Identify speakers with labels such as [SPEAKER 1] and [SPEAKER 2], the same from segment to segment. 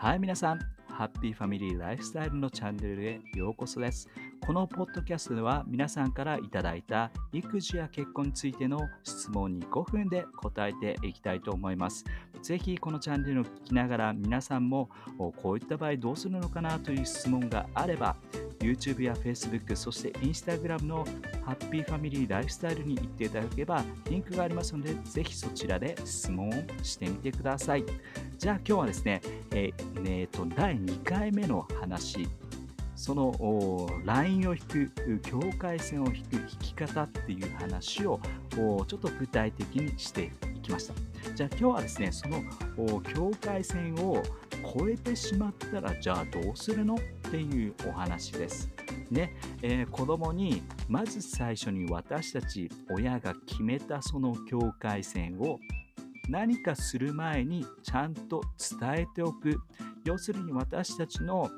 [SPEAKER 1] はい、皆さん、ハッピーファミリーライフスタイルのチャンネルへようこそです。このポッドキャストでは皆さんからいただいた育児や結婚についての質問に5分で答えていきたいと思います。ぜひこのチャンネルを聞きながら皆さんもこういった場合どうするのかなという質問があれば YouTube や Facebook そして Instagram のハッピーファミリーライフスタイルに行っていただければリンクがありますのでぜひそちらで質問をしてみてください。じゃあ今日はですね、えー、えー、と第2回目の話そのラインを引く境界線を引く引き方っていう話をちょっと具体的にしていきましたじゃあ今日はですねその境界線を超えてしまったらじゃあどうするの？っていうお話です。ね、えー、子供にまず最初に私たち親が決めたその境界線を何かする前にちゃんと伝えておく。要するに私たちの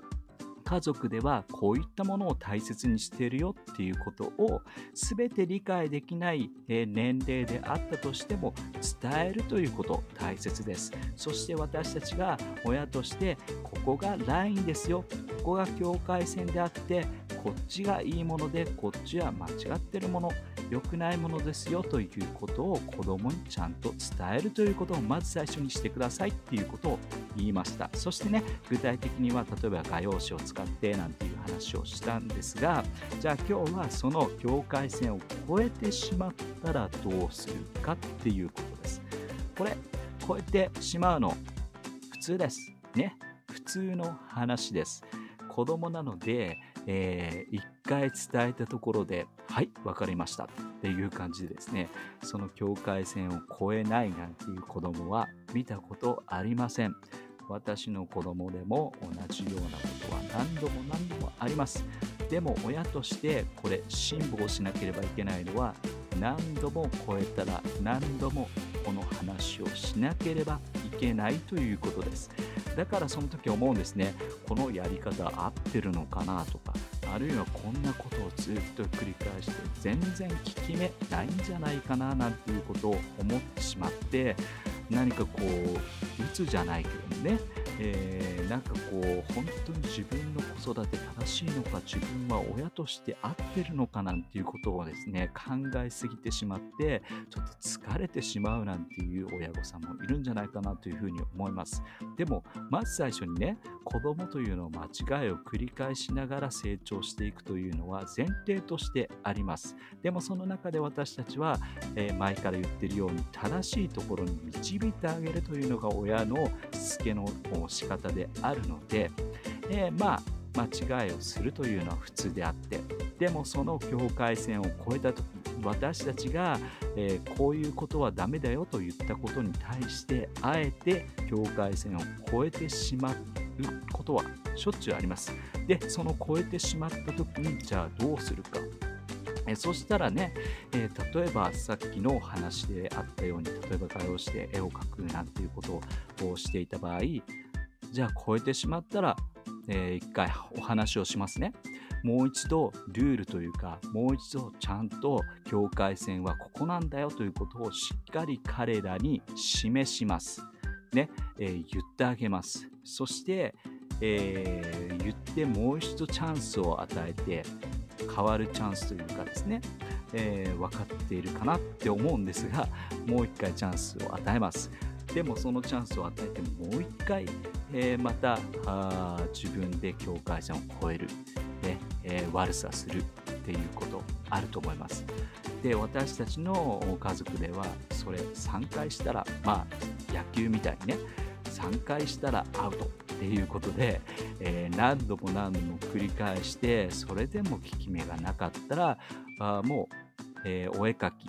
[SPEAKER 1] 家族ではこういったものを大切にしているよっていうことを全て理解できない年齢であったとしても伝えるということ大切です。そして私たちが親としてここがラインですよ。ここが境界線であってこっちがいいものでこっちは間違ってるもの良くないものですよということを子供にちゃんと伝えるということをまず最初にしてくださいっていうことを言いました。そしてね具体的には例えば画用紙を使ってなんていう話をしたんですがじゃあ今日はその境界線を越えてしまったらどうするかっていうことです。これ越えてしまうの普通ですね。普通の話です。子供なのでえー、1回伝えたところで、はい、わかりましたっていう感じでですね、その境界線を越えないなんていう子供は見たことありません。私の子供でも同じようなことは何度も何度もあります。でも親としてこれ辛抱しなければいけないのは何度も超えたら何度もこの話をしなければけないということです。だからその時思うんですねこのやり方合ってるのかなとかあるいはこんなことをずっと繰り返して全然効き目ないんじゃないかななんていうことを思ってしまって何かこう鬱じゃないけどねえー、なんかこう本当に自分の子育て正しいのか自分は親として合ってるのかなんていうことをですね考えすぎてしまってちょっと疲れてしまうなんていう親御さんもいるんじゃないかなというふうに思います。でもまず最初にね子供というのは間違いを繰り返しながら成長していくというのは前提としてあります。でもその中で私たちは、えー、前から言ってるように正しいところに導いてあげるというのが親のしつけの仕方であるので、えー、まあ間違いをするというのは普通であってでもその境界線を越えた時私たちが、えー、こういうことはダメだよと言ったことに対してあえて境界線を越えてしまうことはしょっちゅうあります。でその越えてしまった時にじゃあどうするか。えそしたらね、えー、例えばさっきの話であったように例えば画用紙で絵を描くなんていうことをしていた場合じゃあ超えてしまったら、えー、一回お話をしますね。もう一度ルールというか、もう一度ちゃんと境界線はここなんだよということをしっかり彼らに示します。ね、えー、言ってあげます。そして、えー、言ってもう一度チャンスを与えて、変わるチャンスというかですね、えー、分かっているかなって思うんですが、もう一回チャンスを与えます。でもそのチャンスを与えてもう一回、えー、またあ自分で境界線を越える、ねえー、悪さするっていうことあると思います。で私たちの家族ではそれ3回したらまあ野球みたいにね3回したらアウトっていうことで、えー、何度も何度も繰り返してそれでも効き目がなかったらあもう、えー、お絵かき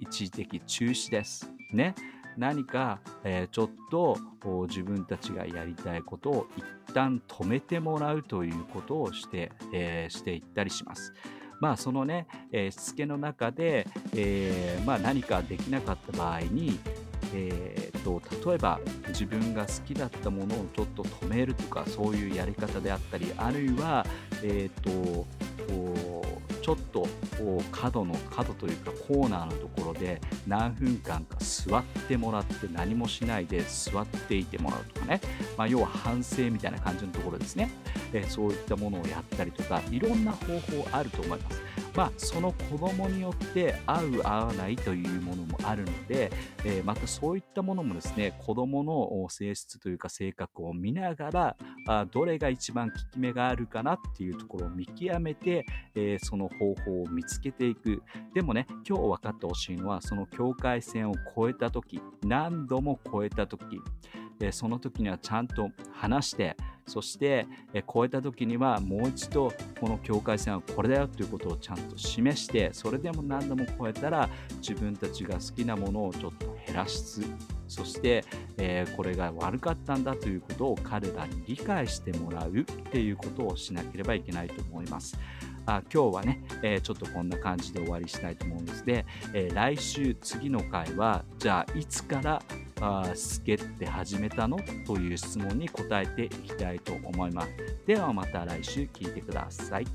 [SPEAKER 1] 一時的中止です。ね。何か、えー、ちょっと自分たちがやりたいことを一旦止めてもらうということをして、えー、していったりします。まあそのね、えー、しつけの中で、えー、まあ、何かできなかった場合に、えーと、例えば自分が好きだったものをちょっと止めるとかそういうやり方であったりあるいは、えーと、とちょっと角の角というかコーナーのところで何分間か座ってもらって何もしないで座っていてもらうとかね、まあ、要は反省みたいな感じのところですね、えそういったものをやったりとかいろんな方法あると思います。まあ、その子供によって合う合わないというものもあるので、えー、またそういったものもですね子供の性質というか性格を見ながらあどれが一番効き目があるかなっていうところを見極めて、えー、その方法を見つけていく。でもね今日分かってほしいのはその境界線を越えた時何度も越えた時えその時にはちゃんと話してそして、え超えた時にはもう一度この境界線はこれだよということをちゃんと示してそれでも何度も超えたら自分たちが好きなものをちょっと減らすそして、えー、これが悪かったんだということを彼らに理解してもらうっていうことをしなければいけないと思います。あ今日はね、えー、ちょっとこんな感じで終わりしたいと思うんですで、えー、来週次の回はじゃあいつからあスケって始めたの？という質問に答えていきたいと思います。ではまた来週聞いてください。